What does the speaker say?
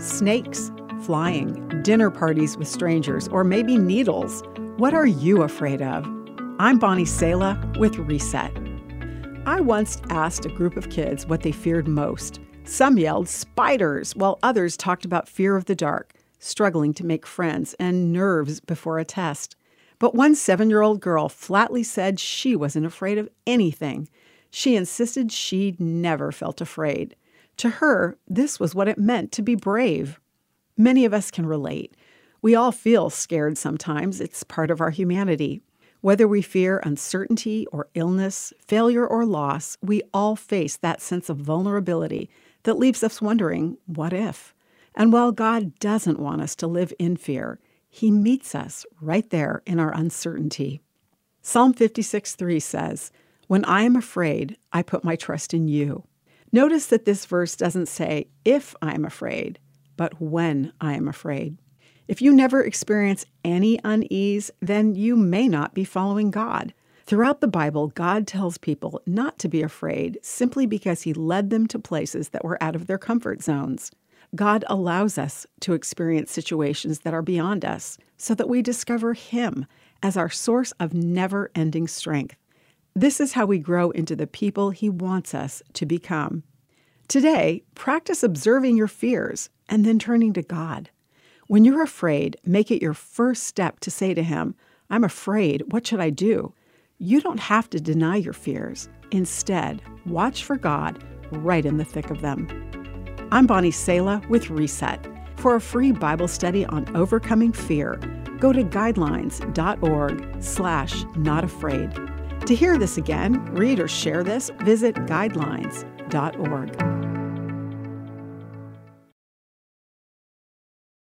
snakes, flying, dinner parties with strangers, or maybe needles. What are you afraid of? I'm Bonnie Sala with Reset. I once asked a group of kids what they feared most. Some yelled spiders, while others talked about fear of the dark, struggling to make friends, and nerves before a test. But one seven year old girl flatly said she wasn't afraid of anything. She insisted she'd never felt afraid. To her, this was what it meant to be brave. Many of us can relate. We all feel scared sometimes, it's part of our humanity. Whether we fear uncertainty or illness, failure or loss, we all face that sense of vulnerability that leaves us wondering, what if? And while God doesn't want us to live in fear, He meets us right there in our uncertainty. Psalm 56 3 says, When I am afraid, I put my trust in you. Notice that this verse doesn't say, if I am afraid, but when I am afraid. If you never experience any unease, then you may not be following God. Throughout the Bible, God tells people not to be afraid simply because He led them to places that were out of their comfort zones. God allows us to experience situations that are beyond us so that we discover Him as our source of never ending strength. This is how we grow into the people He wants us to become. Today, practice observing your fears and then turning to God. When you're afraid, make it your first step to say to Him, I'm afraid. What should I do? You don't have to deny your fears. Instead, watch for God right in the thick of them. I'm Bonnie Sala with Reset. For a free Bible study on overcoming fear, go to guidelines.org slash not afraid. To hear this again, read or share this, visit guidelines.org.